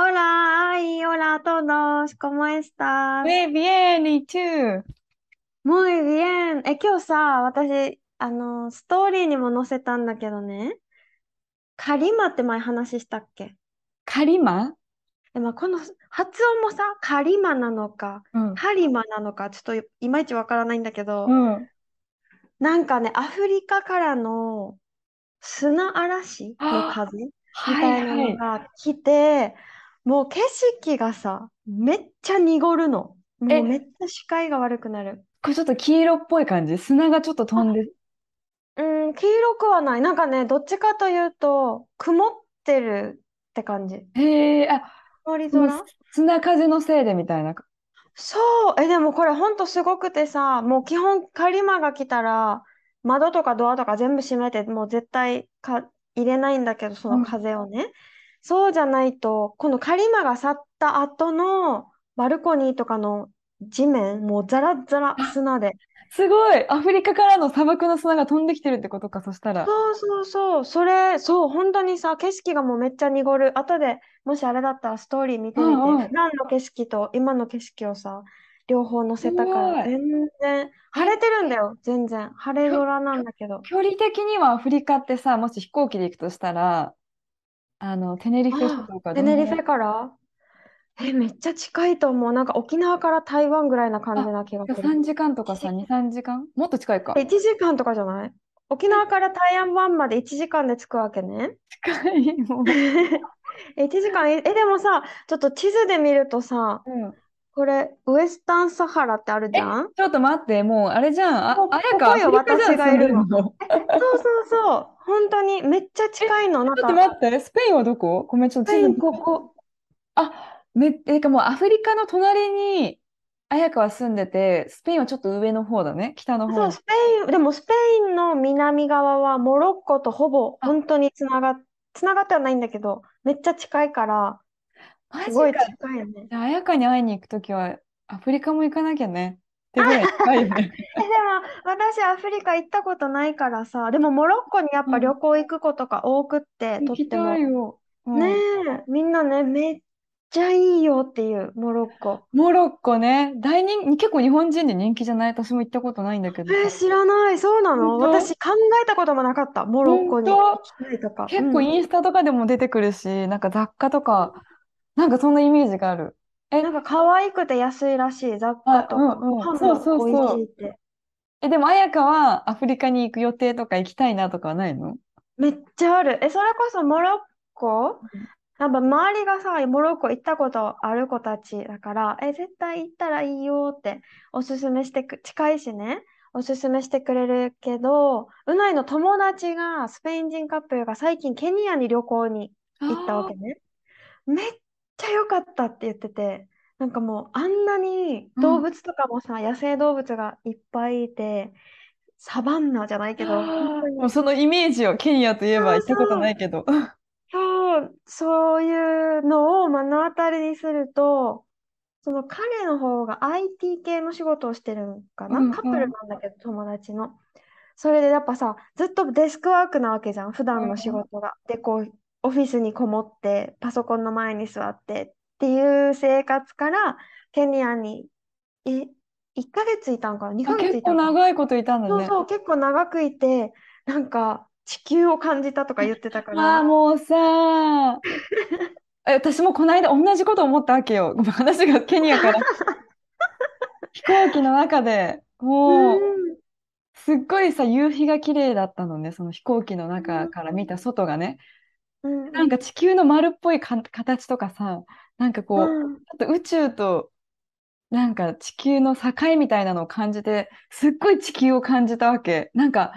Hola, ay, hola a todos, ¿cómo estás? Muy bien, ¿y tú? Muy bien. え、今日さ、私、あの、ストーリーにも載せたんだけどね、カリマって前話したっけカリマえ、まあ、この発音もさ、カリマなのか、うん。ハリマなのか、ちょっといいまいちわからないんだけど、うん。なんかね、アフリカからの砂嵐のあ風みはたいな。のが来て、もう景色がさ、めっちゃ濁るの。もえうめっちゃ視界が悪くなる。これちょっと黄色っぽい感じ？砂がちょっと飛んで。うん、黄色くはない。なんかね、どっちかというと、曇ってるって感じ。へえ、あ、曇りその空砂風のせいでみたいな。そう、え、でもこれほんとすごくてさ、もう基本カリマが来たら、窓とかドアとか全部閉めて、もう絶対か入れないんだけど、そうのん。風をね。そうじゃないと、このカリマが去った後のバルコニーとかの地面、もうザラッザラあ、砂で。すごいアフリカからの砂漠の砂が飛んできてるってことか、そしたら。そうそうそう、それ、そう、本当にさ、景色がもうめっちゃ濁る。後でもしあれだったらストーリー見うてみて。んうん。普段の景色と今の景色をさ、両方載すせたから、ごい。全然、晴え、れてるんだよ、全然。晴れ空なんだけど。距離的にはアフリカってさ、もし飛行機で行くとしたら、あの、テネリフェ諸ああ、島かテネリフェから？え、めっちゃ近いと思う。なんか沖縄から台湾ぐらいな感じあ、な気がする。3時間とか1さ、時2、3時間？もっと近いか。1時間とかじゃない？沖え、縄から台湾まで1時間で着くわけね。近い、もう。1時間、え、えでもさ、ちょっと地図で見るとさ、うん。これ、ウエスタンサハラってあるじえ、ゃん？ちょっと待って、もうあれじゃん。あ、こ、あやかアここよ、私が住んでいるの。そうそうそう。本当に、めっちゃえ、近いの。ちょっとか、待って、スペインはどこ？ごめん、ちょっとスペイン、地図。ここ。あ、め、えかもうアフリカの隣に、綾香は住んでて、スペインはちょっと上の方だね。北の方そう、に。スペイン、でもスペインの南側はモロッコとほぼあ、本当につながっ、つながってはないんだけど、めっちゃ近いから、マジすごいか。近いよね。あ、綾香に会いに行くときは、アフリカも行かなきゃね。ってぐらい近いよね。え、でも私アフリカ行ったことないからさ、でもモロッコにやっうん。ぱ旅行行くことが多くって、行きとっても。たいよ。うねん。え、みんなね、めっちゃいいよっていう、モロッコ。モロッコね。大人、結構日本人で人気じゃない？私も行ったことないんだけどえー、さ。知らない。そうな本の私当考えたこともなかった。モロッ本コに行当？きたいとか。う結構ん。インスタとかでも出てくるし、なんか雑貨とか、なんかそんなイメージがある。え、なんか可愛くて安いらしい。雑貨あ、とか。うんうん。ご飯そうそうそう。いって。え、でも、彩香はアフリカに行く予定とか行きたいなとかはないの？めっちゃある。え、それこそモロッコ？うんやっぱ周りがさ、モロッコ行ったことある子たちだから、え、絶対行ったらいいよっておすすめしてく、近いしね、おすすめしてくれるけど、うないの友達が、スペイン人カップルが最近ケニアに旅行に行ったわあけね。めっちゃ良かったって言ってて、なんかもうあんなに。動物とかもさ、野生動物がいっぱいいて、サバンナじゃないけど、もうに、そのイメージをケニアといえば行ったことないけど。そう、そういうのを目の当たりにすると、その彼の方が IT 系の仕事をしてるんかうなんカップルうん。なんだけど、友達の。それでやっぱさ、ずっとデスクワークなわけじゃん、普う段の仕ん事が。で、こう、オフィスにこもって、パソコンの前に座ってっていう生活から、ケニアにい1ヶ月いたんかな、2あ、ヶ月結構いたんかな？長いこといたんだね。そうそう、結構長くいて、なんか地球を感じたとか言ってたか ああ、ら、もうさ、え私もこの間同じこと思ったわけよ。話がケニアから 飛行機の中でうもう、ん、すっごいさ、夕日が綺麗だったのね。その飛行機のう中から見た外がね。ん、うん、なんか地球の丸っぽいか形とかさ、なんかこう、うん。と宇宙となんか地球の境みたいなのを感じて、すっごい地球を感じたわけ。なんか、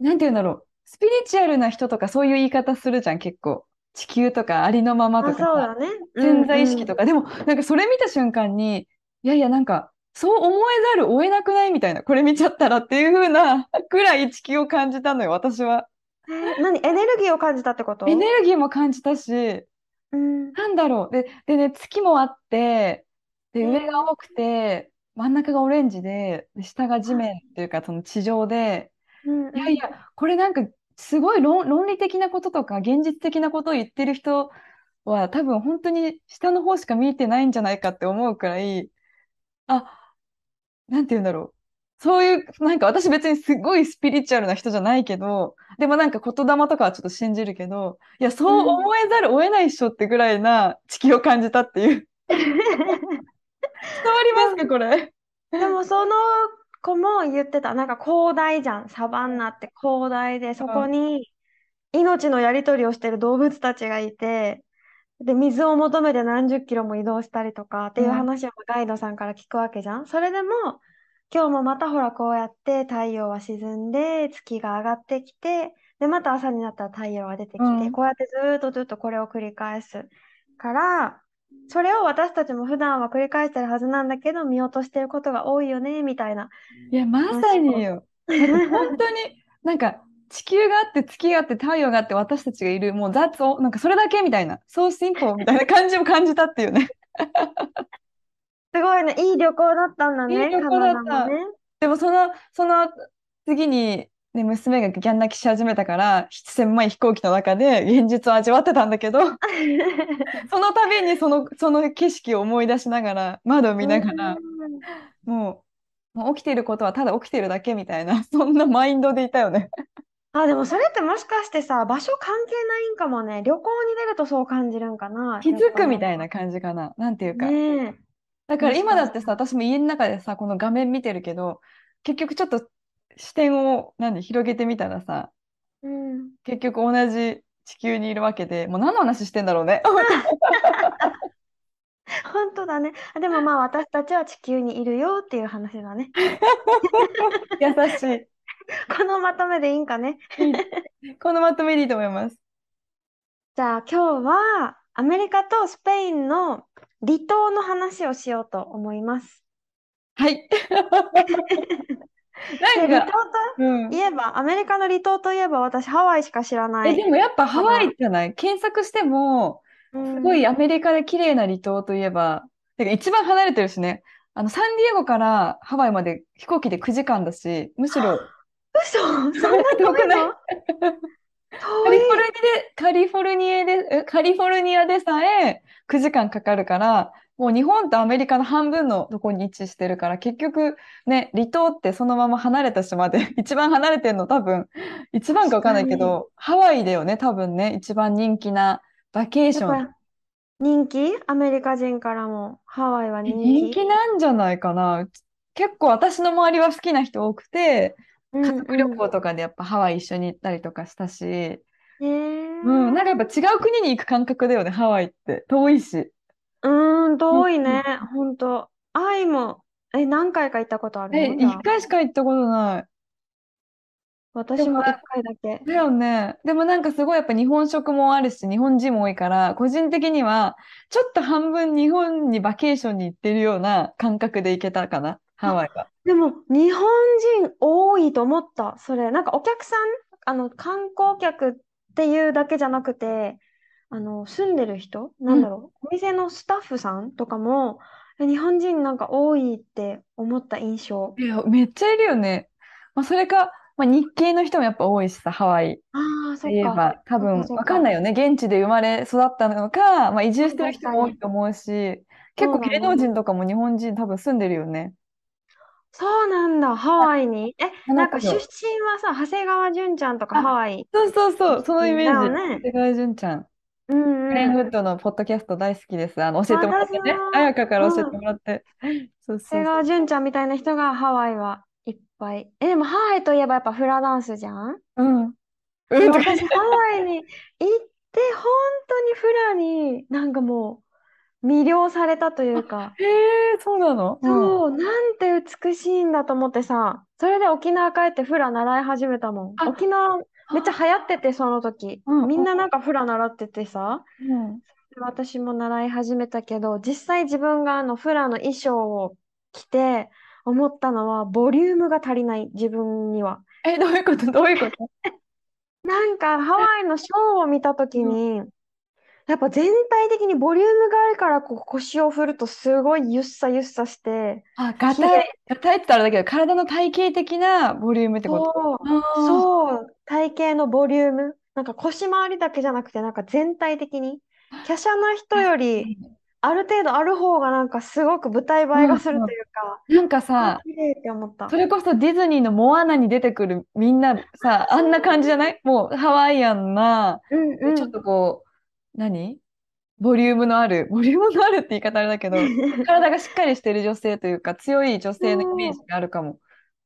なんて言うんだろう。スピリチュアルな人とかそういう言い方するじゃん、結構。地球とかありのままとあ、か。潜在意識とか。か。でも、なんかそれ見た瞬間に、いやいや、なんか、そう思えざるを得なくないみたいな、これ見ちゃったらっていう風なくらい地球を感じたのよ、私は。え ー何エネルギーを感じたってこと？エネルギーも感じたし、うん。なんだろう。で、でね、月もあって、で、うん上が青くて、真ん中がオレンジで、で下が地面っていうか、その地上で、うんうんいやいや、これなんか、すごい論、論理的なこととか、現実的なことを言ってる人は、多分本当に下の方しか見えてないんじゃないかって思うくらい、あ、なんて言うんだろう。そういう、なんか私別にすごいスピリチュアルな人じゃないけど、でもなんか言霊とかはちょっと信じるけど、いや、そう思えざるを得ないっしょってぐらいな地球を感じたっていう。伝わりますか、これ？でもその子も言ってた。なんか広大じゃん。サバンナって広大で、そこに命のやり取りをしてる動物たちがいて、で、水を求めて何十キロも移動したりとかっていううん話をガイドさんから聞くわけじゃん。それでも、今日もまたほらこうやって太陽は沈んで、月が上がってきて、で、また朝になったら太陽が出てきて、うんこうやってずーっとずっとこれを繰り返すから、それを私たちも普段は繰り返してるはずなんだけど、見落としてることが多いよね、みたいな。いや、まさによ。本当に、なんか、地球があって、月があって、太陽があって、私たちがいる、もう、that's all なんかそれだけみたいな、そう simple みたいな感じを感じたっていうね。すごいね、いい旅行だったんだね、いい旅行だったカナダもね。でも、その、その次に、ね、娘がギャン泣きし始めたから、千枚飛行機の中で現実を味わってたんだけど、その度にその、その景色を思い出しながら、窓を見ながら、もう、もう起きていることはただ起きているだけみたいな、そんなマインドでいたよね。あ、でもそれってもしかしてさ、場所関係ないんかもね。旅行に出るとそう感じるんかな。気づくみたいな。な感じかな。なんていうか。ねだから今だってさ、私も家の中でさ、この画面見てるけど、結局ちょっと視点を何、広げてみたらさ、え。うん。結局同じ地球にいるわけで、もう何の話してんだろうね。本当だね。あでもまあ私たちは地球にいるよっていう話だね。優しい。このまとめでいいんかね。このまとめでいいと思います。じゃあ今日はアメリカとスペインの離島の話をしようと思います。はい。で、なんか、離島とうん。いえば、アメリカの離島といえば私ハワイしか知らなえ、い。でもやっぱハワイじゃない？検索しても、うんすごいアメリカで綺麗な離島といえば、てか一番離れてるしね。あの、サンディエゴからハワイまで飛行機で9時間だし、むしろ嘘 そんな遠くないの？カリフォルニアで、カリフォルニアで、えカリフォルニアでさえ9時間かかるから、もう日本とアメリカの半分のとこに位置してるから、結局ね、離島ってそのまま離れた島で、一番離れてるの多分、一番かわかんないけど、ハワイだよね、多分ね、一番人気なバケーション。人気？アメリカ人からも。ハワイは人人気気なんじゃないかな。結構私の周りは好きな人多くて、うん家族旅行とかでやっぱハワイ一緒に行ったりとかしたし、へーうん、なんかやっぱ違う国に行く感覚だよね、ハワイって。遠いし。うーん、遠いねうん。ほんと。愛も、え、何回か行ったことあるえ、のじゃあ一回しか行ったことない。私も一回だけ。だよね。でもなんかすごいやっぱ日本食もあるし、日本人も多いから、個人的には、ちょっと半分日本にバケーションに行ってるような感覚で行けたかな、ハワイは。でも、日本人多いと思った。それ、なんかお客さん、あの、観光客っていうだけじゃなくて、あの、住んでる人、なんだろう、お店のスタッフさんとかも、え日本人なんか多いって思った印象。いや、めっちゃいるよね。まあ、それか、まあ、日系の人もやっぱ多いしさ、ハワイああ、そとっか。いえば、多分わかんないよね。現地で生まれ育ったのか、まあ、移住してる人も多いと思うし、結構芸能人とかも日本人多分住んでるよね。そうなんだ、ハワイに？え、あなんか出身はさ、長谷川潤ちゃんとかあハワイ。そうそうそう、そのイメージ。だよね長谷川潤ちゃん。うんグレンうん。フッドのポッドキャスト大好きです。あの、教えてもらってね。彩香から教えてもらって。そうそうそう。長谷川潤ちゃんみたいな人がハワイはいっぱい。え、でもハワイといえばやっぱフラダンスじゃん？うん。うんでとか私ハワイに行って本当にフラになんかもう魅了されたというか、へえ、そうなの？うん。そう、なんて美しいんだと思ってさ、それで沖縄帰ってフラ習い始めたもん。あ沖縄めっちゃ流行ってて、その時。うんみんななんかフラ習っててさ、うん。私も習い始めたけど、実際自分があのフラの衣装を着て思ったのは、ボリュームが足りない、自分には。え、どういうこと？どういうこと？なんかハワイのショーを見た時に、やっぱ全体的にボリュームがあるからこう腰を振るとすごいゆっさゆっさして、あ、ガタイ、ガタイって言ったらあれだけど、体の体型的なボリュームってこと？そう、そう、体型のボリューム。なんか腰回りだけじゃなくて、なんか全体的に。華奢な人より、ある程度ある方がなんかすごく舞台映えがするというか、なんかあ、さ、綺麗って思った。それこそディズニーのモアナに出てくるみんなさ、あんな感じじゃない？もうハワイアンな、うんうん。ちょっとこう、何？ボリュームのある、ボリュームのあるって言い方あれだけど、体がしっかりしてる女性というか、強い女性のイメージがあるかも。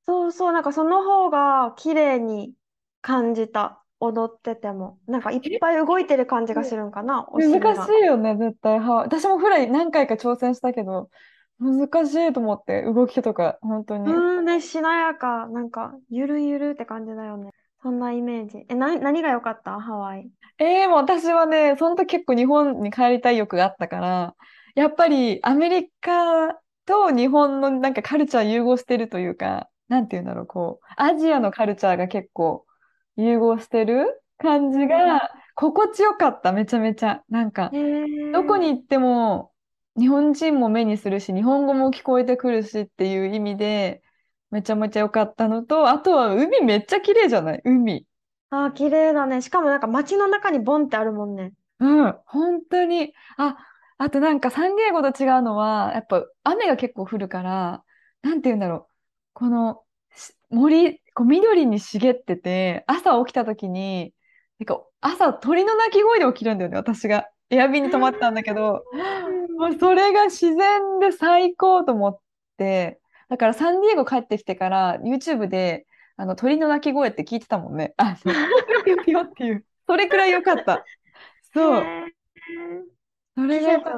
そうそう、なんかその方が綺麗に感じた。踊ってても。なんかいっぱい動いてる感じがするんかな、お尻が。難しいよね、絶対ハワイ。私もフライ何回か挑戦したけど、難しいと思って、動きとか、本当に。うんね、しなやか。なんか、ゆるゆるって感じだよね。そんなイメージ。え、な、何が良かった？ハワイ。ええもう私はね、その時結構日本に帰りたい欲があったから、やっぱりアメリカと日本のなんかカルチャー融合してるというか、なんていうんだろう、こう、アジアのカルチャーが結構融合してる感じが心地よかった、めちゃめちゃ。なんか、へどこに行っても日本人も目にするし、日本語も聞こえてくるしっていう意味で、めちゃめちゃ良かったのと、あとは海めっちゃ綺麗じゃない？海。あー、綺麗だね。しかもなんか街の中にボンってあるもんね。うん、本当に。あ、あとなんかサンディエゴと違うのは、やっぱ雨が結構降るから、なんて言うんだろう。このし森、こう緑に茂ってて、朝起きた時に、なんか朝鳥の鳴き声で起きるんだよね、私が。エアビーに泊まったんだけど、もうそれが自然で最高と思って、だからサンディエゴ帰ってきてから YouTube であの鳥の鳴き声って聞いてたもんね。あ、そうピヨ っていう。それくらい良かった。そう。へそれ季が良かっ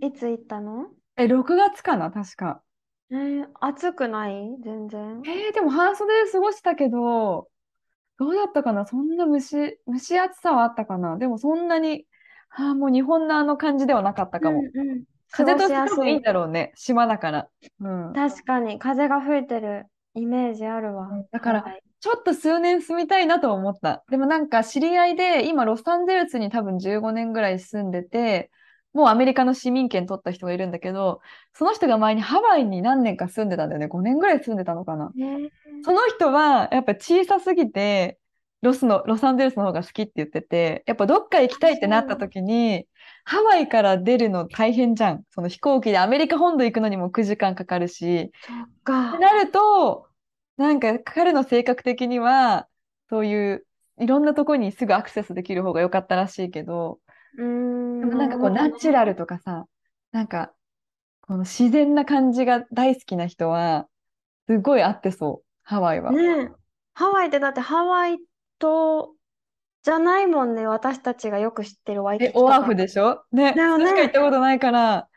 いつ行ったの？え、6月かな、確か。えー、暑くない？全然。えーでも半袖で過ごしたけど、どうだったかな？そんな蒸し、蒸し暑さはあったかな？でもそんなに、あーもう日本のあの感じではなかったかも。うんうん。風と過ごしやすいいいんだろうね。島だから。うん。確かに風が吹いてるイメージあるわ。うんだからはいちょっと数年住みたいなと思った。でもなんか知り合いで、今ロサンゼルスに多分15年ぐらい住んでて、もうアメリカの市民権取った人がいるんだけど、その人が前にハワイに何年か住んでたんだよね。5年ぐらい住んでたのかな。えーその人はやっぱ小さすぎて、ロスの、ロサンゼルスの方が好きって言ってて、やっぱどっか行きたいってなった時に、ハワイから出るの大変じゃん。その飛行機でアメリカ本土行くのにも9時間かかるし、そっっかて。なると、なんか彼の性格的には、そういういろんなとこにすぐアクセスできる方が良かったらしいけど、うーん。でもなんかこうナチュラルとかさ、なんかこの自然な感じが大好きな人は、すごい合ってそう、ハワイは。ねえ。ハワイってだってハワイ島じゃないもんね。私たちがよく知ってるワイキえ、キとか。オアフでしょ？ね、だよねしか行ったことないから、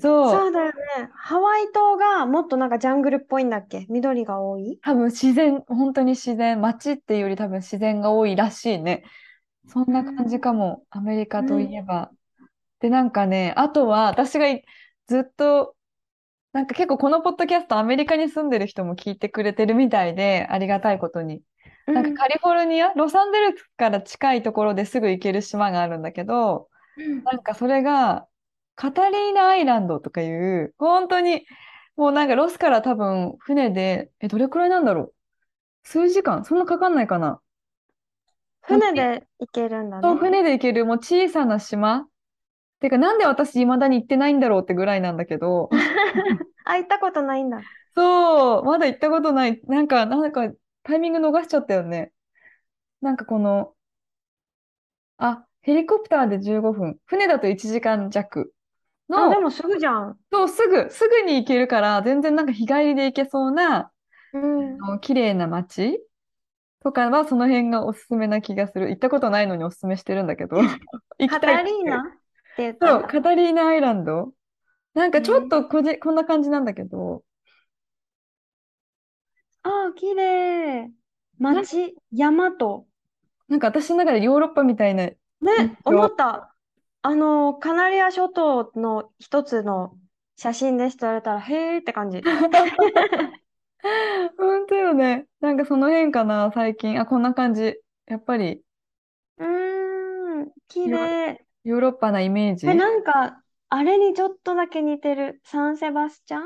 そう、そうだよね。ハワイ島がもっとなんかジャングルっぽいんだっけ？緑が多い？多分自然、本当に自然、街っていうより多分自然が多いらしいね。そんな感じかも、アメリカといえば。で、なんかね、あとは私がいずっと、なんか結構このポッドキャストアメリカに住んでる人も聞いてくれてるみたいで、ありがたいことに。なんかカリフォルニア、ロサンゼルスから近いところですぐ行ける島があるんだけど、うん。なんかそれが、カタリーナアイランドとかいう、本当に、もうなんかロスから多分船で、え、どれくらいなんだろう？数時間？そんなかかんないかな？船で行けるんだそう、ね。船で行けるもう小さな島。てか、なんで私未だに行ってないんだろうってぐらいなんだけど、あ、行ったことないんだ。そう、まだ行ったことない。なんか、なんか、タイミング逃しちゃったよね。なんかこの、あ、ヘリコプターで15分、船だと1時間弱あ、での、もすぐじゃん。そう、すぐ、すぐに行けるから、全然なんか日帰りで行けそうな、うん。あの綺麗な街とかは、その辺がおすすめな気がする。行ったことないのにおすすめしてるんだけど、行きカたいっていうタリーナって言ったそう、ら。カタリーナアイランド。なんかちょっとこじ、こんな感じなんだけど、あ、綺麗。町、山となんか私の中でヨーロッパみたいな印ね、思象。った。あの、カナリア諸島の一つの写真ですと言われたら、へーって感じ。本当よね。なんかその辺かな、最近。あ、こんな感じ。やっぱりうーん、綺ヨ麗。ヨーロッパなイメージ？え、なんか、あれにちょっとだけ似てる。サンセバスチャン？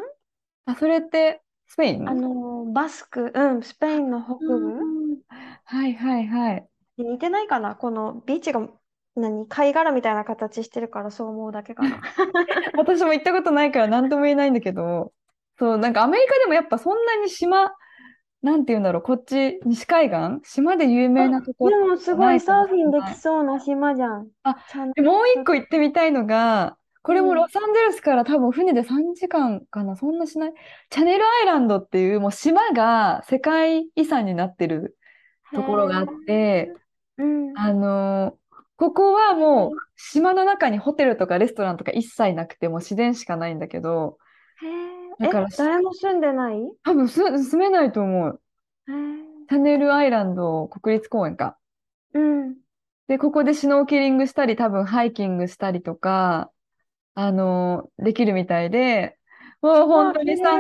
あ、それってスペイン？あの、バスク、うん、スペインの北部？うんはいはいはい。に似てないかな？このビーチが、何？貝殻みたいな形してるからそう思うだけかな。私も行ったことないから何とも言えないんだけど、そう、なんかアメリカでもやっぱそんなに島、なんて言うんだろう、こっち西海岸島で有名なとこでもすごいサーフィンできす。そうな島じゃん。あでもう一個行ってみたいのが、これもうんロサンゼルスから多分船で3時間かな、そんなしない。チャネルアイランドっていうもう島が世界遺産になってるところがあって、うん。あのーここはもう島の中にホテルとかレストランとか一切なくてもう自然しかないんだけど。だからえ、誰も住んでない？へ多分す住めないと思う。え。チャネルアイランド国立公園か。うん。で、ここでシュノーケリングしたり、多分ハイキングしたりとか、あのーできるみたいで、もう本当にさ、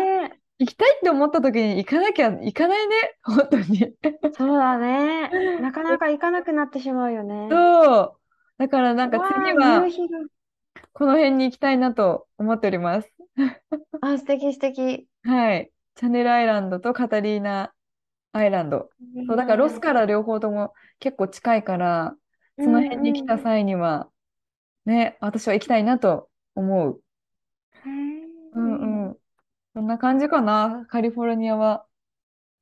行きたいって思った時に行かなきゃ行かないね、本当に。そうだね。なかなか行かなくなってしまうよね。そう。だからなんかわ次あ、は。この辺に行きたいなと思っております。あ、素敵素敵。はい。チャネルアイランドとカタリーナアイランド。そう、だからロスから両方とも結構近いから、その辺に来た際には、ね、私は行きたいなと思う。ううんうん。そんな感じかな、カリフォルニアは。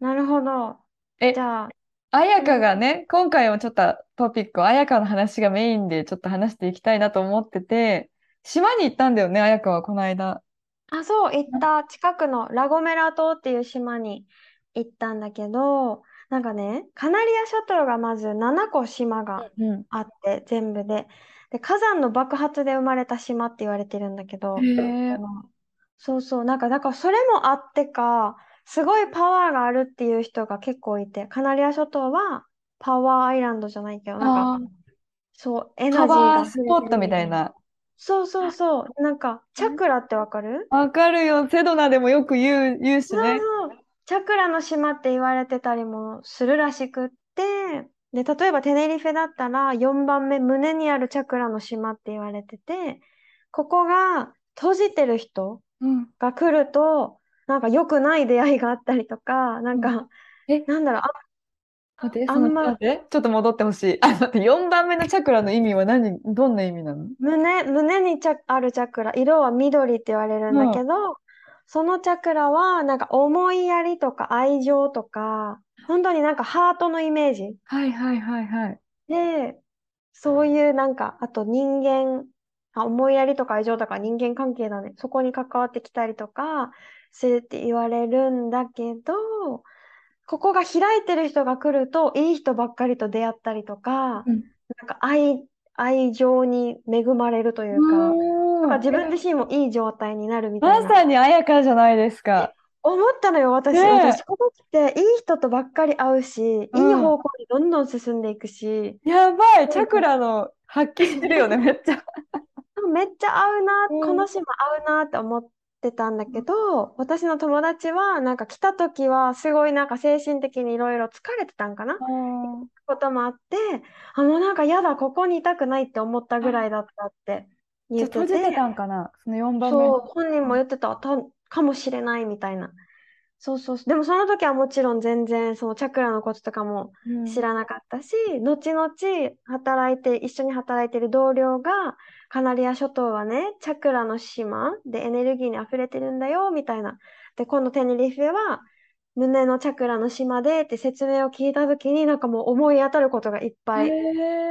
なるほど。えじ、ゃあ、あやかがね、今回はちょっとトピックをあやかの話がメインでちょっと話していきたいなと思ってて、島に行ったんだよね、あやかはこの間。あ、そう、行った近くのラゴメラ島っていう島に行ったんだけど、なんかね、カナリア諸島がまず7個島がうん。あって、全部で。で、火山の爆発で生まれた島って言われてるんだけど、へえあ。のそうそう、なんか、だからそれもあってか、すごいパワーがあるっていう人が結構いて、カナリア諸島はパワーアイランドじゃないけど、なんか、あそう、エナジーがースポットみたいな。な。そうそうそう、なんか、チャクラってわかる？わかるよ。セドナでもよく言う、言うしそうね。そう、チャクラの島って言われてたりもするらしくって、で、例えばテネリフェだったら4番目、胸にあるチャクラの島って言われてて、ここが閉じてる人うん。が来ると、なんか良くない出会いがあったりとか、なんか、え、なんだろう、あ、待って、あんまちょっと戻ってほしい。あ、待って、4番目のチャクラの意味は何、どんな意味なの？胸、胸にチャあるチャクラ、色は緑って言われるんだけど、そのチャクラは、なんか思いやりとか愛情とか、本当になんかハートのイメージ。はいはいはいはい。で、そういうなんか、あと人間、あ、思いやりとか愛情とか人間関係だね。そこに関わってきたりとかするって言われるんだけど、ここが開いてる人が来ると、いい人ばっかりと出会ったりとか、うんなんか愛、愛情に恵まれるというか、なんか自分自身もいい状態になるみたいな。まさにあやかじゃないですか。思ったのよ、私。ねえ私、ここ来て、いい人とばっかり会うし、いいうん方向にどんどん進んでいくし、やばい、チャクラの発揮してるよね、めっちゃ。めっちゃ合うな、うんこの島合うなって思ってたんだけど、私の友達は、なんか来た時は、すごいなんか精神的にいろいろ疲れてたんかな？こともあって、あ、もうなんかやだ、ここにいたくないって思ったぐらいだったって言ってて、閉じてたんかな、その4番目そう、の。本人も言ってた、た、かもしれないみたいな。そうそうそう。でもその時はもちろん全然そのチャクラのこととかもうん知らなかったし、後々働いて、一緒に働いてる同僚が、カナリア諸島はね、チャクラの島でエネルギーに溢れてるんだよ、みたいな。で、今度テネリフェは、胸のチャクラの島でって説明を聞いた時になんかもう思い当たることがいっぱい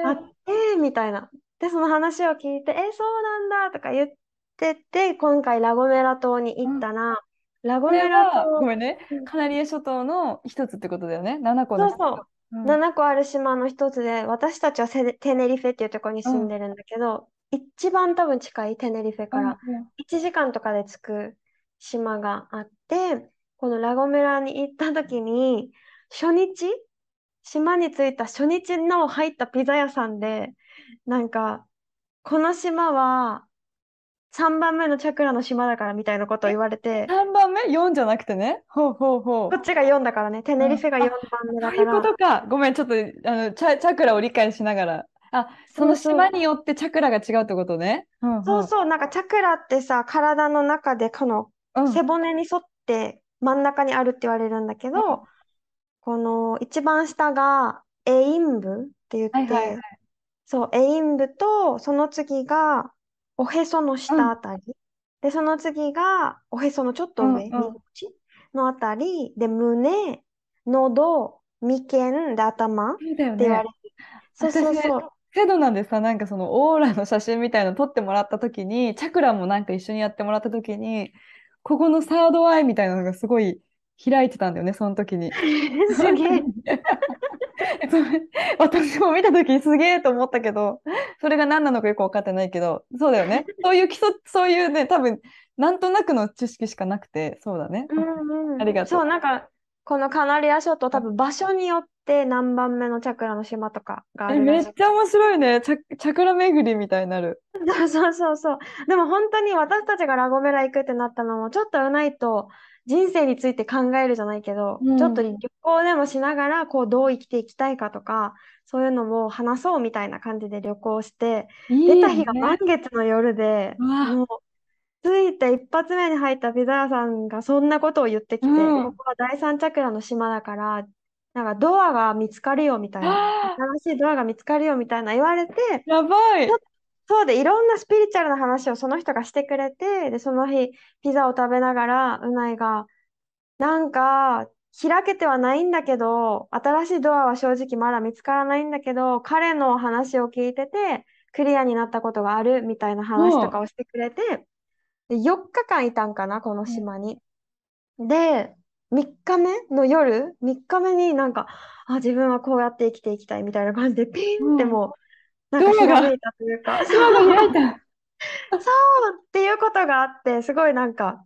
あって、みたいな。で、その話を聞いて、え、そうなんだとか言ってて、今回ラゴメラ島に行ったら、ラゴラは、ご島、めんね。うん、カナリア諸島の一つってことだよね。7個のそうそう、うん。7個ある島の一つで、私たちはセテネリフェっていうところに住んでるんだけど、一番多分近いテネリフェから1時間とかで着く島があって、このラゴメラに行った時に、初日島に着いた初日の入ったピザ屋さんで、なんか、この島は3番目のチャクラの島だからみたいなことを言われて、3番目 ?4 じゃなくてね？ほうほうほうこ。っちが4だからね、テネリフェが4番目だそういうこから、とか。ごめん、ちょっと、あの、チャ、チャクラを理解しながら。あ、その島によってチャクラが違うってことね？うんそうそう、なんかチャクラってさ、体の中でこのうん。背骨に沿って真ん中にあるって言われるんだけど、うんこの一番下がエイン部って言って、はいはいはいそう、エイン部と、その次がおへその下あたり。で、その次がおへそのちょっと上、うんうんのあたり。で、胸、喉、眉間で頭っそうだよねて言われ。て。そうそうそう。セドナでさ、なんかそのオーラの写真みたいの撮ってもらった時に、チャクラもなんか一緒にやってもらった時に、ここのサードアイみたいなのがすごい開いてたんだよね、その時に。すげえ。私も見た時にすげえと思ったけど、それが何なのかよく分かってないけど、そうだよね。そういう基礎、そういうね、多分、なんとなくの知識しかなくて、そうだね。うんうん。ありがとうそう、なんか、このカナリア諸島、多分場所によって何番目のチャクラの島とかがあえ、る。めっちゃ面白いね。チャ、チャクラ巡りみたいになる。そうそうそう。でも本当に私たちがラゴメラ行くってなったのも、ちょっとないと人生について考えるじゃないけど、うん。ちょっと旅行でもしながら、こう、どう生きていきたいかとか、そういうのを話そうみたいな感じで旅行して、出た日がね満月の夜で、もう、着いて一発目に入ったピザ屋さんがそんなことを言ってきて、うん。ここは第三チャクラの島だから、なんかドアが見つかるよみたいな、あ新しいドアが見つかるよみたいな言われて、やばい。そうで、いろんなスピリチュアルな話をその人がしてくれて、で、その日、ピザを食べながら、うないが、なんか、開けてはないんだけど、新しいドアは正直まだ見つからないんだけど、彼の話を聞いてて、クリアになったことがあるみたいな話とかをしてくれて、で、4日間いたんかな、この島に。で、3日目の夜、3日目になんか、あ、自分はこうやって生きていきたいみたいな感じで、ピンってもう、なんかいたというか、ドアが開いた。そうっていうことがあって、すごいなんか、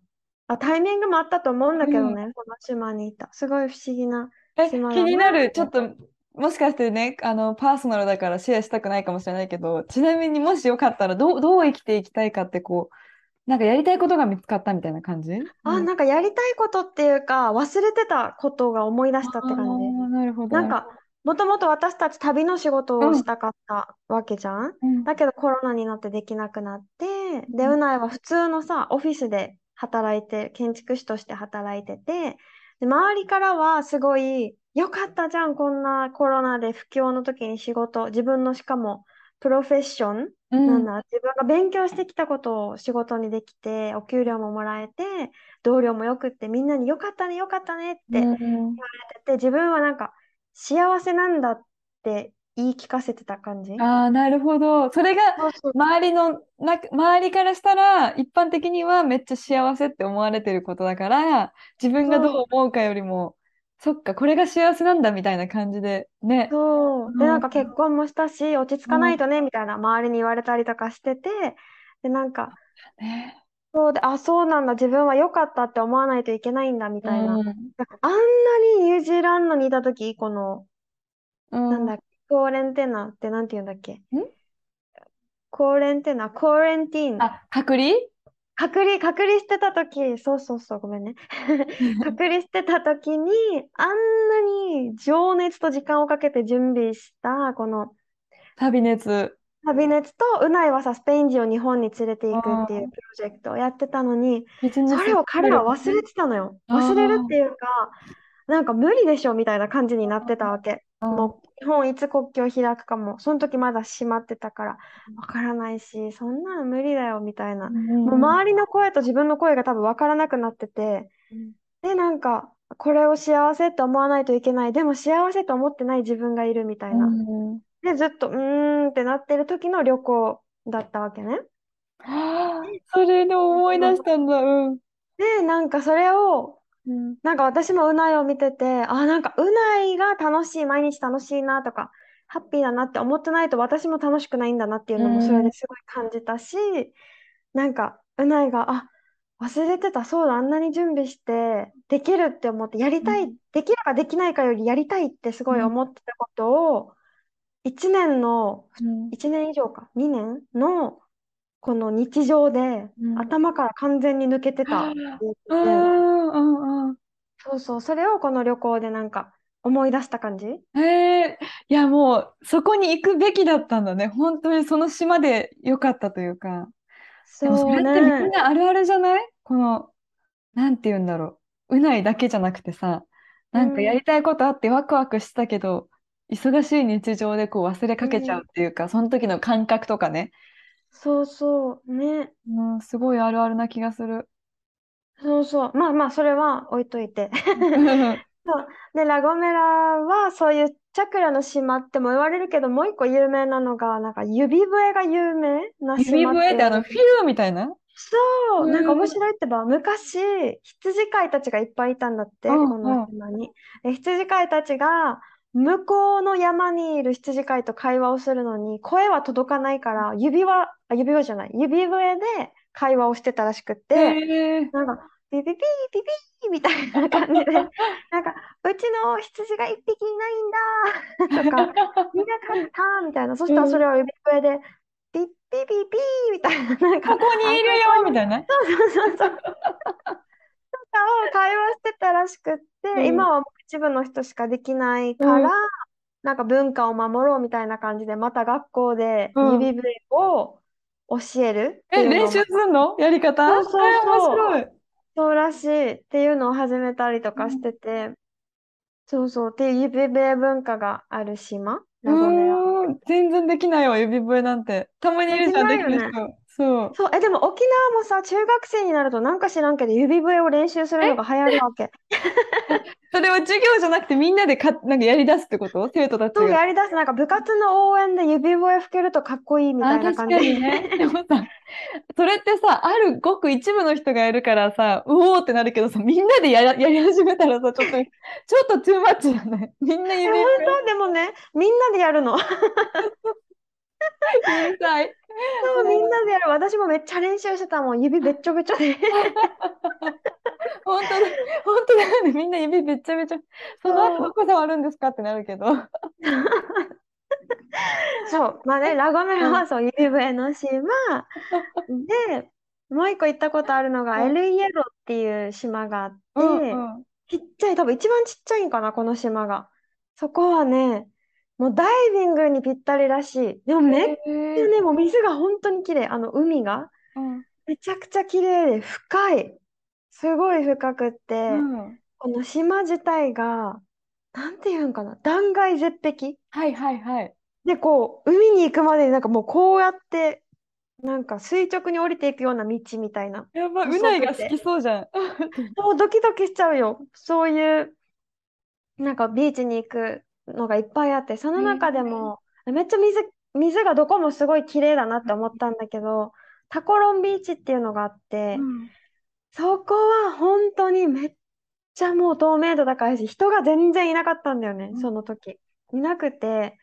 あ、タイミングもあったと思うんだけどね、この島にいた。すごい不思議なえ、島だ気になる。ちょっと、もしかしてね、あの、パーソナルだからシェアしたくないかもしれないけど、ちなみにもしよかったら、どう、どう生きていきたいかって、こう、なんかやりたいことが見つかったみたいな感じ？あ、うんなんかやりたいことっていうか、忘れてたことが思い出したって感じ。なるほど。なんか、もともと私たち旅の仕事をしたかったわけじゃん？うん、だけどコロナになってできなくなって、で、うないは普通のさ、オフィスで働いて、建築士として働いてて、で、周りからはすごい、よかったじゃん、こんなコロナで不況の時に仕事、自分のしかも、プロフェッション、うん。なんだ、自分が勉強してきたことを仕事にできて、お給料ももらえて、同僚もよくって、みんなによかったね、よかったねってうん。で、自分はなんか幸せなんだって言い聞かせてた感じ？ああ、なるほど。それがそうそう周りのな周りからしたら一般的にはめっちゃ幸せって思われてることだから自分がどう思うかよりもそっかこれが幸せなんだみたいな感じでね。そう。で、うんなんか結婚もしたし、落ち着かないとね、みたいな周りに言われたりとかしてて、で、なんか、ねそうで、あ、そうなんだ、自分は良かったって思わないといけないんだ、みたいな。うんなんかあんなにニュージーランドにいたとき、この、うんなんだっけ、コーレンテナってなんて言うんだっけ？ん？コーレンテナ、コーレンティーン。あ隔離？隔離、隔離してたとき、そうそうそう、ごめんね。隔離してたときに、あんなに情熱と時間をかけて準備した、この旅熱。旅熱と、うないはさ、スペイン人を日本に連れていくっていうプロジェクトをやってたのに、それを彼は忘れてたのよ。忘れるっていうか、なんか無理でしょみたいな感じになってたわけ。うん。もう日本いつ国境開くかも、その時まだ閉まってたから、わからないし、そんなの無理だよみたいな。もう周りの声と自分の声が多分分からなくなってて、で、なんか、これを幸せって思わないといけない。でも幸せと思ってない自分がいるみたいな。うんで、ずっと、うーんってなってる時の旅行だったわけね。はあそれで思い出したんだ。うん。で、なんかそれを、うんなんか私もうないを見てて、あ、なんかうないが楽しい、毎日楽しいなとか、ハッピーだなって思ってないと私も楽しくないんだなっていうのもそれですごい感じたし、なんかうないが、あ、忘れてた。そうだ、あんなに準備して、できるって思って、やりたい、うんできるかできないかよりやりたいってすごいうん思ってたことを、1年の、うん。1年以上か、2年の、この日常で、うん。頭から完全に抜けてた。そうそう、それをこの旅行でなんか思い出した感じ？へえ、いやもうそこに行くべきだったんだね。本当にその島でよかったというか。でもそそうれってみんね。なあるあるじゃない？この、なんて言うんだろう。うないだけじゃなくてさ、なんかやりたいことあってワクワクしたけど、忙しい日常でこう忘れかけちゃうっていうか、その時の感覚とかね。そうそう、ね。うん、すごいあるあるな気がする。そうそう。まあまあ、それは置いといて。で、ラゴメラはそういうチャクラの島っても言われるけど、もう一個有名なのが、なんか指笛が有名な指島笛ってあの、フィルみたいな？そう、なんかうん面白いってば、昔、羊飼いたちがいっぱいいたんだって、うんこの島に。で羊飼いたちが、向こうの山にいる羊飼いと会話をするのに、声は届かないから、指輪、あ、指輪じゃない、指笛で会話をしてたらしくって。なんか、ピピピー、ピピーみたいな感じで、なんか、うちの羊が一匹いないんだとか、見なかったみたいな。そしたらそれを指笛で、ピッピピピーみたいな、なんか、ここにいるよみたいな。そうそうそう。とかを会話してたらしくって、うん今はもう一部の人しかできないから、なんか文化を守ろうみたいな感じで、また学校でうん。指笛を教えるえ、練習すんの？やり方？そうそうそう。そうらしい。っていうのを始めたりとかしてて、そうそう。っていう指笛文化がある島、ラゴメラ。うーん、全然できないわ、指笛なんて。たまにいるじゃん、できる人。そう。そう、え、でも沖縄もさ、中学生になるとなんか知らんけど指笛を練習するのが流行るわけ。それは授業じゃなくてみんなでか、なんかやり出すってこと？生徒たちそうが。やりだす、なんか部活の応援で指笛吹けるとかっこいいみたあ、いな確感じ。かにね。でもさ、それってさ、あるごく一部の人がやるからさ、うおーってなるけどさ、みんなでやら、やり始めたらさ、ちょっと、ちょっとトゥーマッチじゃない？みんなえ、指本笛当？でもね、みんなでやるの。うるさい。そう、みんなでやる。私もめっちゃ練習してたもん。指べっちょべちょで。本当だ、本当だよね。みんな指べっちゃべちゃ。その後どこ触るんですかってなるけど。そう、まあね、ラゴメラはそう、指笛の島。で、もう一個行ったことあるのが、うんエルイエロっていう島があって、うんうん。ちっちゃい、多分一番ちっちゃいんかな、この島が。そこはね、もうダイビングにぴったりらしい。でもめっちへゃーね、もう水が本当に綺麗。あの海がうんめちゃくちゃ綺麗で深い。すごい深くって、うんこの島自体が、なんていうんかな、断崖絶壁。はいはいはい。で、こう、海に行くまでになんかもうこうやって、なんか垂直に降りていくような道みたいな。やばうないが好きそうじゃん。そう、ドキドキしちゃうよ。そういう、なんかビーチに行くのがいっぱいあって、その中でも、めっちゃ水、水がどこもすごい綺麗だなって思ったんだけど、タコロンビーチっていうのがあって、うんそこは本当にめっちゃもう透明度高いし、人が全然いなかったんだよね、うんその時。いなくて、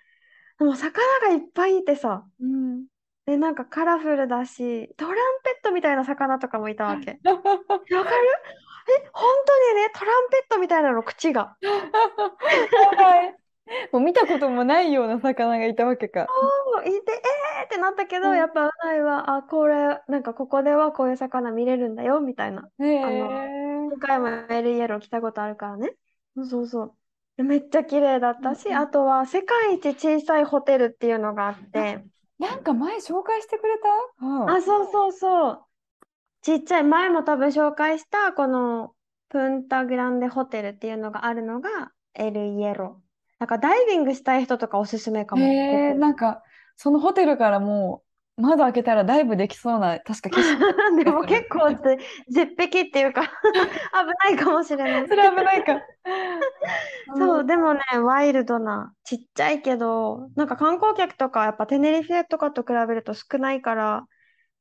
でも魚がいっぱいいてさ、うん。で、なんかカラフルだし、トランペットみたいな魚とかもいたわけ。わかる？え、本当にね、トランペットみたいなの、口が。やばい もう見たこともないような魚がいたわけか。そういて、えーってなったけど、うんやっぱうないは、あ、これ、なんかここではこういう魚見れるんだよ、みたいな。へえ。今回もエルイエロー来たことあるからね。そうそうめっちゃ綺麗だったし、うんあとは世界一小さいホテルっていうのがあって、なんか前紹介してくれた？うんあ、そうそうそう。ちっちゃい、前も多分紹介した、このプンタグランデホテルっていうのがあるのがエルイエロー。なんかダイビングしたい人とかおすすめかも。へえ、なんか、そのホテルからもう、窓開けたらダイブできそうな、確か景色。でも結構ぜ絶壁っていうか 危ないかもしれない。それ危ないか。そう、でもね、ワイルドな、ちっちゃいけど、なんか観光客とか、やっぱテネリフェとかと比べると少ないから、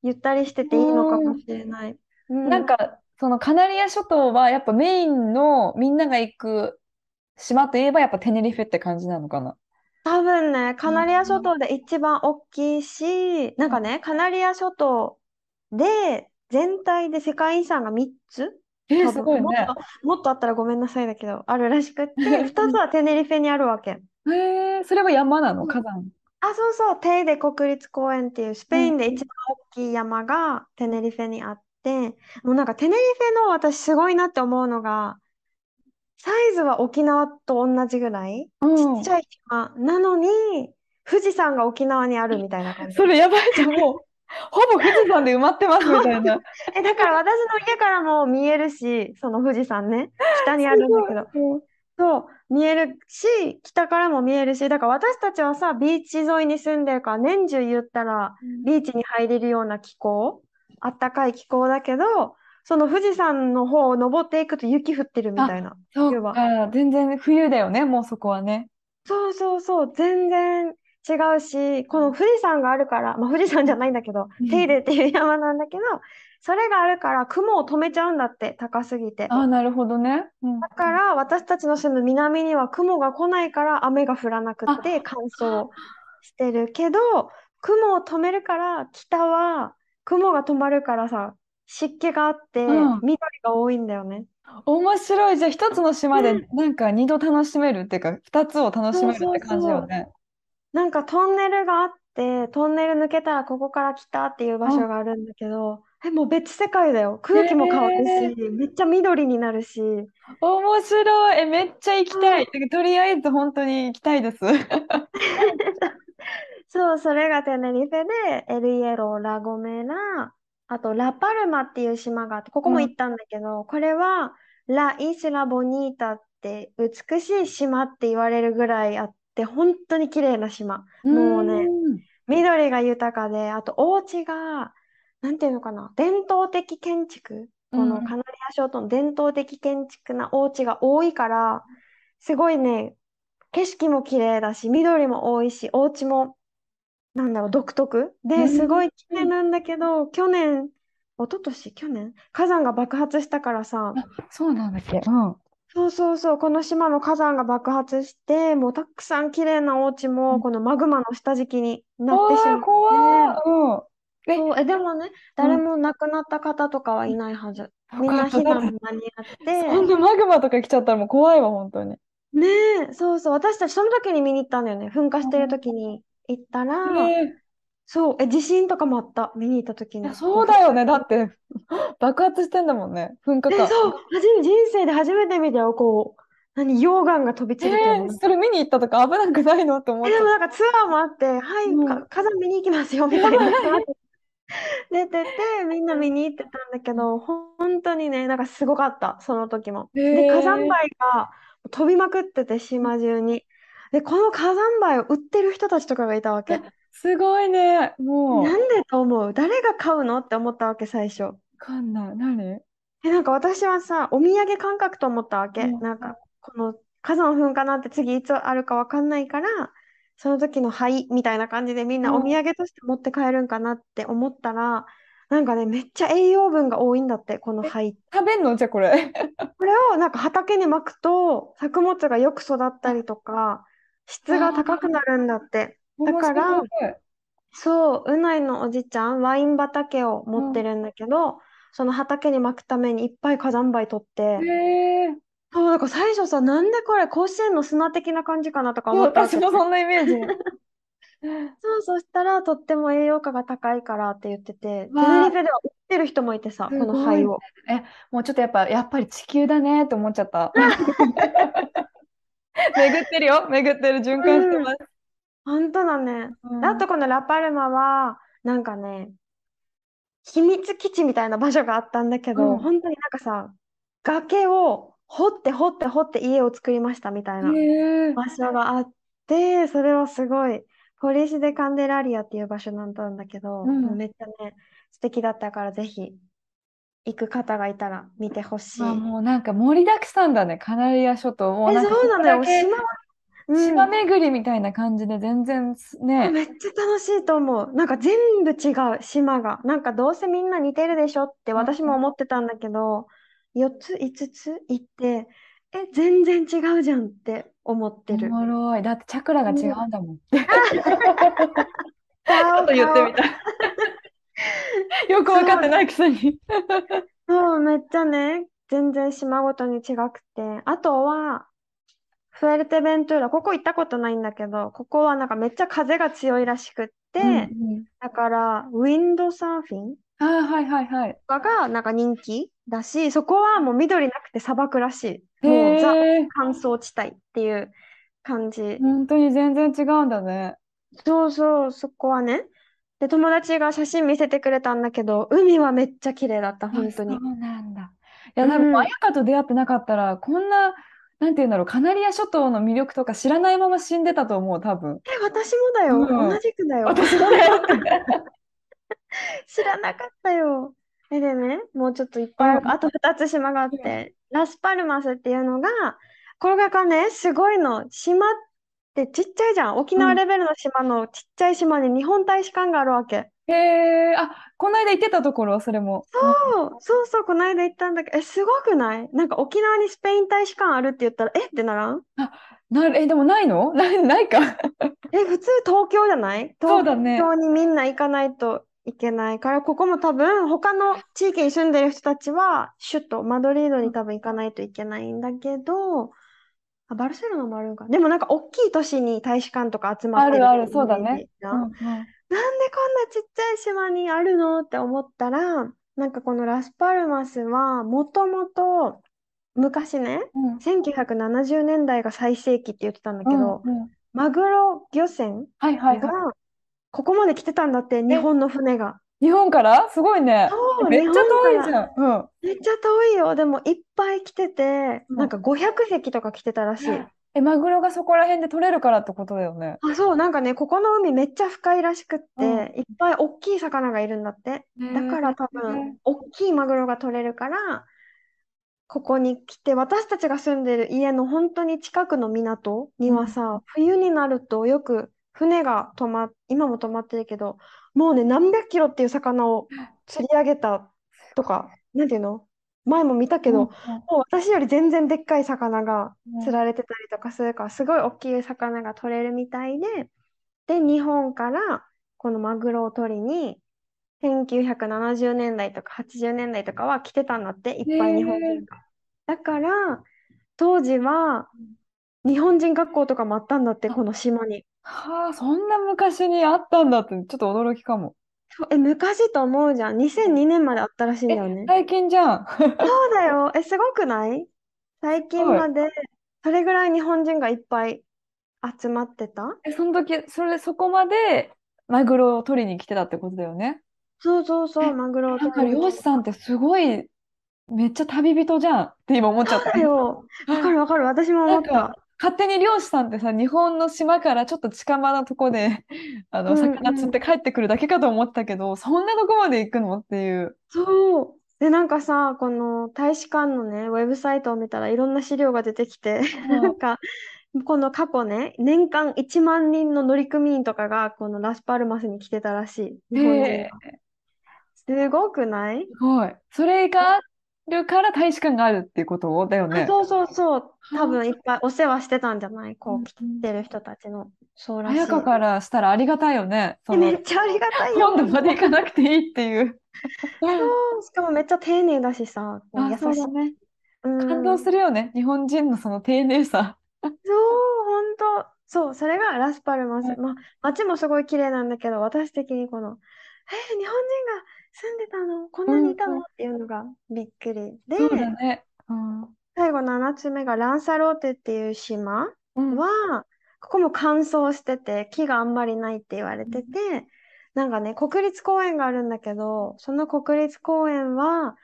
ゆったりしてていいのかもしれない。うんなんか、そのカナリア諸島はやっぱメインのみんなが行く島といえばやっぱテネリフェって感じなのかな？多分ね、カナリア諸島で一番大きいし、なんかね、カナリア諸島で全体で世界遺産が3つ？えー、すごいね。と、もっとあったらごめんなさいだけど、あるらしくって、2つはテネリフェにあるわけ。えー、それは山なの？うん火山？あ、そうそう、テイデ国立公園っていう、うん、スペインで一番大きい山がテネリフェにあって、もうなんかテネリフェの私すごいなって思うのが、サイズは沖縄と同じぐらい、うんちっちゃい島なのに、富士山が沖縄にあるみたいな感じ。それやばいじゃん、もう。ほぼ富士山で埋まってますみたいな。え、だから私の家からも見えるし、その富士山ね、北にあるんだけど、そう、見えるし、北からも見えるし、だから私たちはさ、ビーチ沿いに住んでるから、年中言ったら、ビーチに入れるような気候、あったかい気候だけど、その富士山の方を登っていくと雪降ってるみたいな。そう冬はか、全然冬だよね、もうそこはね。そうそうそう、全然違うし、この富士山があるから、まあ富士山じゃないんだけどうん、テイデっていう山なんだけど、それがあるから雲を止めちゃうんだって、高すぎて。ああ、なるほどね。うんだから私たちの住む南には雲が来ないから雨が降らなくって乾燥してるけど雲を止めるから北は雲が止まるからさ湿気があってうん緑が多いんだよね。面白い。じゃあ一つの島でなんか二度楽しめるっていうか、二つを楽しめるって感じよね。なんかトンネルがあってトンネル抜けたらここから北っていう場所があるんだけどえもう別世界だよ空気も変わるしめっちゃ緑になるし面白い。え、めっちゃ行きたい。とりあえず本当に行きたいです。そう、それがテネリフェで、エルイエロ、ラゴメラ、あとラパルマっていう島があって、ここも行ったんだけど、これはラ・イスラ・ボニータって美しい島って言われるぐらいあって、本当に綺麗な島。もうね、ん緑が豊かで、あとお家が、なんていうのかな、伝統的建築、このうん。カナリア諸島の伝統的建築なお家が多いから、すごいね、景色も綺麗だし、緑も多いし、お家も、なんだろう、独特？うで、んすごい綺麗なんだけど、去年、一昨年、去年、火山が爆発したからさ、そうなんだっけ？うん。そうそうそう、この島の火山が爆発して、もうたくさん綺麗なお家うも、んこのマグマの下敷きになってしまって、怖い。うん。えそう、え、でもね、誰も亡くなった方とかはいないはず。みんな避難間に合って、そんなマグマとか来ちゃったらもう怖いわ、本当に。ねえ、そうそう、私たちその時に見に行ったんだよね。噴火してる時に行ったら、えそう、え、地震とかもあった。見に行った時に。ーいやそうだよね。だって、爆発してんだもんね。噴火え、か。そう、初め、人生で初めて見たよ、こう、何、溶岩が飛び散るっていうーそれ見に行ったとか危なくないのって思っえ、ちゃっでもなんかツアーもあって、はい、火山見に行きますよ、みたいな。出てて、みんな見に行ってたんだけど、ほ本当にね、なんかすごかった、その時も。で、へー火山灰が飛びまくってて、島中に。で、この火山灰を売ってる人たちとかがいたわけ。た。すごいね。もう、わなんでと思う？誰が買うのって思ったわけ、最初。かんない。何？え、なんか私はさ、お土産感覚と思ったわけ。うんなんか、この火山噴火なんて次いつあるかわかんないから、その時の灰みたいな感じでみんなうんお土産として持って帰るんかなって思ったら、なんかね、めっちゃ栄養分が多いんだって、この灰。食べんの？じゃあこれ。これをなんか畑に巻くと、作物がよく育ったりとか、質が高くなるんだって。だから面白いそう、うないのおじちゃん、ワイン畑を持ってるんだけど、その畑に巻くためにいっぱい火山灰取って、へえ。そう、だから最初さ、なんでこれ甲子園の砂的な感じかなとかそう思ったわけ。私もそんなイメージ。そう、そしたらとっても栄養価が高いからって言ってて、テネリフェでは売ってる人もいてさ、すこの灰ごを。もうちょっとやっぱ、やっぱり地球だねって思っちゃった。巡ってるよ。巡ってる。循環してます。本当だね。うんあとこのラパルマは、なんかね、秘密基地みたいな場所があったんだけど、うん本当になんかさ、崖を掘って掘って掘って家を作りましたみたいな。場所があって、それはすごい、ポリシ・デ・カンデラリアっていう場所なんだけど、うんめっちゃね、素敵だったからぜひ行く方がいたら見てほしい。まあもうなんか盛りだくさんだね。カナリア諸島。もうえ、なんかそうなのよ。島は、うん島巡りみたいな感じで全然すね。めっちゃ楽しいと思う。なんか全部違う、島が。なんかどうせみんな似てるでしょって私も思ってたんだけど、4つ、5つ行って、え、全然違うじゃんって思っておる。もろい。だってチャクラが違うんだもん。ち ちょっと言ってみた。よく分かってないくせに。そう、めっちゃね、全然島ごとに違くて。あとは、フエルテベントゥーラ、ここ行ったことないんだけど、ここはなんかめっちゃ風が強いらしくって、うんうんだから、ウィンドサーフィンああ、はいはいはい。とかがなんか人気だし、そこはもう緑なくて砂漠らしい。へもうザえ、乾燥地帯っていう感じ。本当に全然違うんだね。そうそう、そこはね。で、友達が写真見せてくれたんだけど、海はめっちゃ綺麗だった、あ、本当に。そうなんだ。いや、多分、と出会ってなかったら、こんな、なんていうんだろう、カナリア諸島の魅力とか知らないまま死んでたと思う、多分。え、私もだよ。うん同じくだよ。私もだよ。知らなかったよ。え、でね、もうちょっといっぱいあと2つ島があって、ラスパルマスっていうのが、これがね、すごいの。島ってちっちゃいじゃん。沖縄レベルの島のちっちゃい島に日本大使館があるわけ。へえ、あ、この間行ってたところ、それも。そう、そうそう、この間行ったんだけど、え、すごくない？なんか沖縄にスペイン大使館あるって言ったら、え？ってならん？なる、え、でもないの？ない、ないか。え、普通東京じゃない？そうだね。東京にみんな行かないといけない。から、ここも多分他の地域に住んでる人たちは首都マドリードに多分行かないといけないんだけど、あ、バルセロナもあるんか。でもなんか大きい都市に大使館とか集まってるあるある、そうだね。うんんうん。なんでこんなちっちゃい島にあるのって思ったら、なんかこのラスパルマスはもともと昔ね、うん。1970年代が最盛期って言ってたんだけど、うんうん。マグロ漁船がはここまで来てたんだって、日本の船が。い。日本から？すごいね。めっちゃ遠いじゃん。うん。めっちゃ遠いよ。でもいっぱい来てて、うんなんか500隻とか来てたらしい。え、マグロがそこら辺で取れるからってことだよね。あ、そう、なんかね、ここの海めっちゃ深いらしくって、うんいっぱい大きい魚がいるんだって。だから多分、大きいマグロが取れるから、ここに来て、私たちが住んでる家の本当に近くの港にはさ、冬になるとよく船が止まっ、今も止まってるけど、もうね、何百キロっていう魚を釣り上げたとか、なんていうの？前も見たけど、もう私より全然でっかい魚が釣られてたりとかするから、すごい大きい魚が取れるみたいで、で、日本からこのマグロを取りに、1970年代とか80年代とかは来てたんだって、いっぱい日本人が。だから、当時は日本人学校とかもあったんだって、この島に。はあ、そんな昔にあったんだって、ちょっと驚きかも。そうえ、昔と思うじゃん。2002年まであったらしいんだよね。最近じゃん。そうだよ。え、すごくない？最近まで、それぐらい日本人がいっぱい集まってた？え、その時、それ、そこまでマグロを取りに来てたってことだよね。そうそうそえう、マグロを取りに漁師さんってすごい、めっちゃ旅人じゃんって今思っちゃった。そうだよ。わかるわかる。私も思った。勝手に漁師さんってさ、日本の島からちょっと近場のとこで、あの、うんうん魚釣って帰ってくるだけかと思ったけど、そんなとこまで行くのっていう。そう。で、なんかさ、この大使館のね、ウェブサイトを見たらいろんな資料が出てきて、うん なんか、この過去ね、年間1万人の乗組員とかが、このラスパルマスに来てたらしい。日本人へが。すごくない？すごい。それがあるから大使館があるっていうことだよあ、ね。そうそうそう。多は分いっぱいお世話してたんじゃない？こう来てる人たちの。そうらしい。からしたらありがたいよね。めっちゃありがたいよ。今度まで行かなくていいっていう。そうしかもめっちゃ丁寧だしさ、優しい。ね。うん感動するよね。日本人のその丁寧さ。そう、本当。そう、それがラスパルマス。はいまあ、街もすごい綺麗なんだけど、私的にこの、えー日本人が住んでたのこんなにいたうんうんのっていうのがびっくり。で、そうだね。うん。最後7つ目がランサローテっていう島うんは、ここも乾燥してて、木があんまりないって言われてて、なんかね、国立公園があるんだけど、その国立公園は、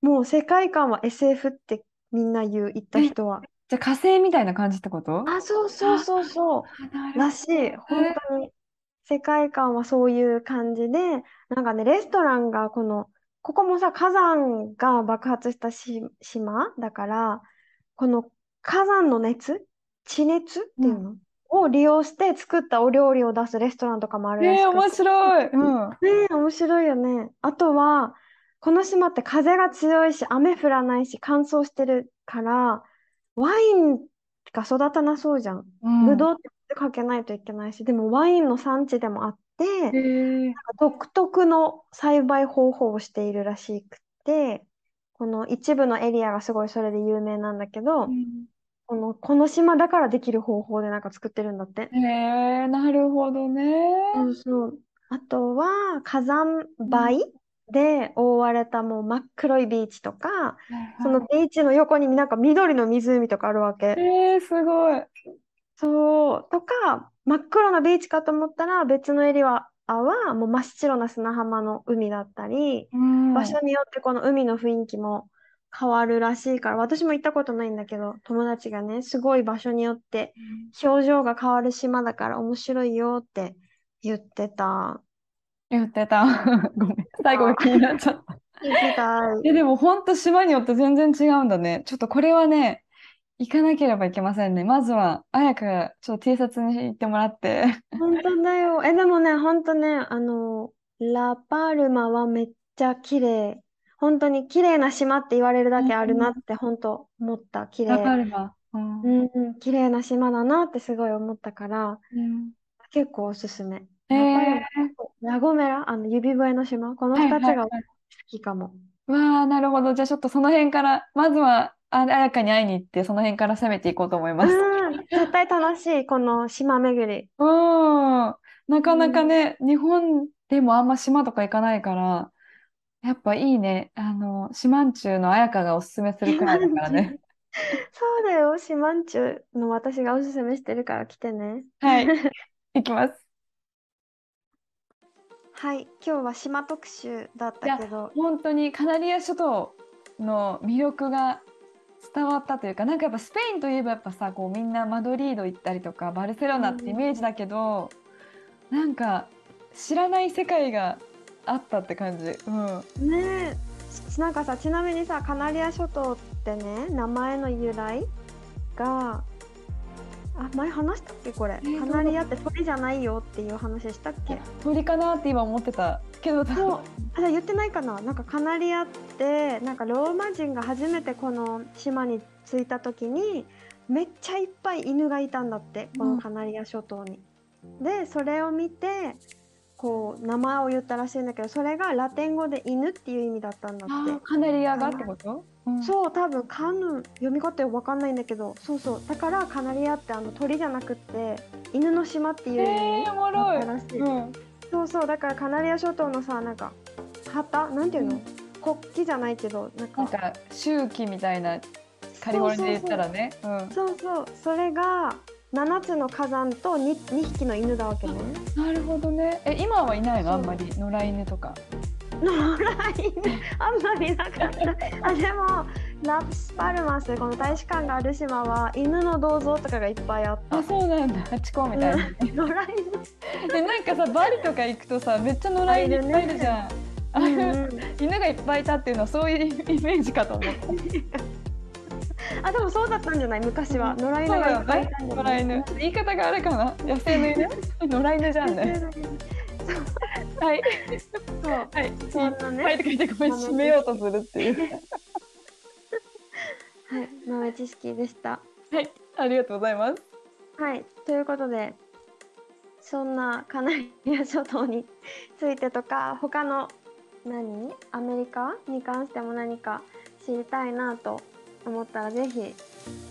もう世界観は SF ってみんな言う、行った人は。じゃあ火星みたいな感じってこと？あ、そうそうそうそう。らしい。本当に。世界観はそういう感じで、なんかね、レストランがこの、ここもさ、火山が爆発したし島だから、この火山の熱地熱っていうの、を利用して作ったお料理を出すレストランとかもあるらしえ面白い。うん。ねえ、面白いよね。あとは、この島って風が強いし、雨降らないし、乾燥してるから、ワインが育たなそうじゃん。うんぶどうって水かけないといけないし、でもワインの産地でもあって。独特の栽培方法をしているらしくて、この一部のエリアがすごいそれで有名なんだけど、うんこの、この島だからできる方法でなんか作ってるんだって。へえ、なるほどね。そうそう。あとは火山灰で覆われたもう真っ黒いビーチとか、そのビーチの横になんか緑の湖とかあるわけ。えー、すごい。そう。とか、真っ黒なビーチかと思ったら別のエリアはもう真っ白な砂浜の海だったり、うん場所によってこの海の雰囲気も変わるらしいから、私も行ったことないんだけど、友達がね、すごい場所によって表情が変わる島だから面白いよって言ってた。言ってた。ごめん。最後が気になっちゃった。でも本当島によって全然違うんだね。ちょっとこれはね、行かなければいけませんね。まずは、綾香がちょっと T シャツに行ってもらって。本当だよ。え、でもね、本当ね、あの、ラパルマはめっちゃ綺麗。本当に綺麗な島って言われるだけあるなって本当思った。綺麗。るわ。うん。うんうん、綺麗な島だなってすごい思ったから、うん結構おすすめ。えラパルー、マ、ラゴメラ、あの指笛の島、このはい2つが好はいはい。きかも。わあ、なるほど。じゃあちょっとその辺から、まずは、あ、綾香に会いに行って、その辺から攻めていこうと思います。うん、絶対楽しい、この島巡り。うん。なかなかうんね、日本でもあんま島とか行かないから、やっぱいいね。あの、島んちゅうの綾香がおすすめするくらいだからね。そうだよ、シマンチュの私がおすすめしてるから来てね。はい。行きます。はい、今日は島特集だったけど、本当にカナリア諸島の魅力が伝わったというか、なんかやっぱスペインといえばやっぱさ、こうみんなマドリード行ったりとか、バルセロナってイメージだけど、なんか知らない世界があったって感じ。うん。ねなんかさ、ちなみにさ、カナリア諸島ってね、名前の由来が、あ、前話したっけ、これ。ーカナリアって鳥じゃないよっていう話したっけ？鳥かなって今思ってたけど、そう、あ、言ってないかな。なんかカナリアって、なんかローマ人が初めてこの島に着いた時に、めっちゃいっぱい犬がいたんだって、このカナリア諸島に。で、それを見て、こう名前を言ったらしいんだけど、それがラテン語で犬っていう意味だったんだって。カナリアがってこと、うん、そう、多分カヌ読み方わかんないんだけど、そうそう。だからカナリアってあの鳥じゃなくって犬の島っていう意味えー、おもろいだったらしい。うん、そうそう、だからカナリア諸島のさ、なんか旗、なんていうの、うん国旗じゃないけど、なんか、なんか周期みたいなカリフォルニアで言ったらね。うんそうそう、それが7つの火山と 2, 2匹の犬だわけね。なるほどね。え、今はいないの？あんまり？野良犬とか。野良犬、あんまりなかった。あ、でも、ラスパルマス、この大使館がある島は犬の銅像とかがいっぱいあった。あ、そうなんだ。ハチ公みたいな。野良犬。で、なんかさ、バリとか行くとさ、めっちゃ野良犬いっぱいいるじゃん。ああいううん。犬がいっぱいいたっていうのはそういうイメージかと思った。あ、でもそうだったんじゃない？昔は。野良犬がいっぱいいねたん。じゃ野ない。良犬。言い方があれかな？野生の犬？野良犬じゃんね。はい。そう。はい。そんなね。はい。とか言ってごめん、締めようとするってい。う。はい、豆知識でした。はい。ありがとうございます。はい、ということで、そんなカナリア諸島についてとか、他の何アメリカに関しても何か知りたいなと思ったら、ぜひ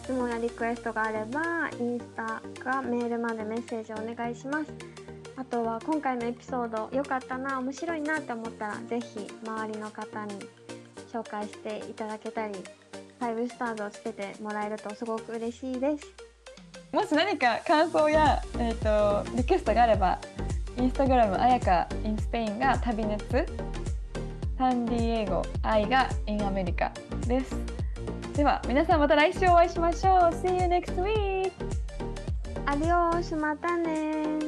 質問やリクエストがあれば、インスタかメールまでメッセージをお願いします。あとは今回のエピソード良かったな、面白いなって思ったら、ぜひ周りの方に紹介していただけたり、5スターズをつけてもらえるとすごく嬉しいです。もし何か感想や、えー、とリクエストがあれば、インスタグラム、あやか in スペインが旅熱、サンディエゴ、愛が in アメリカです。では、皆さんまた来週お会いしましょう。See you next week! アディオースまたねー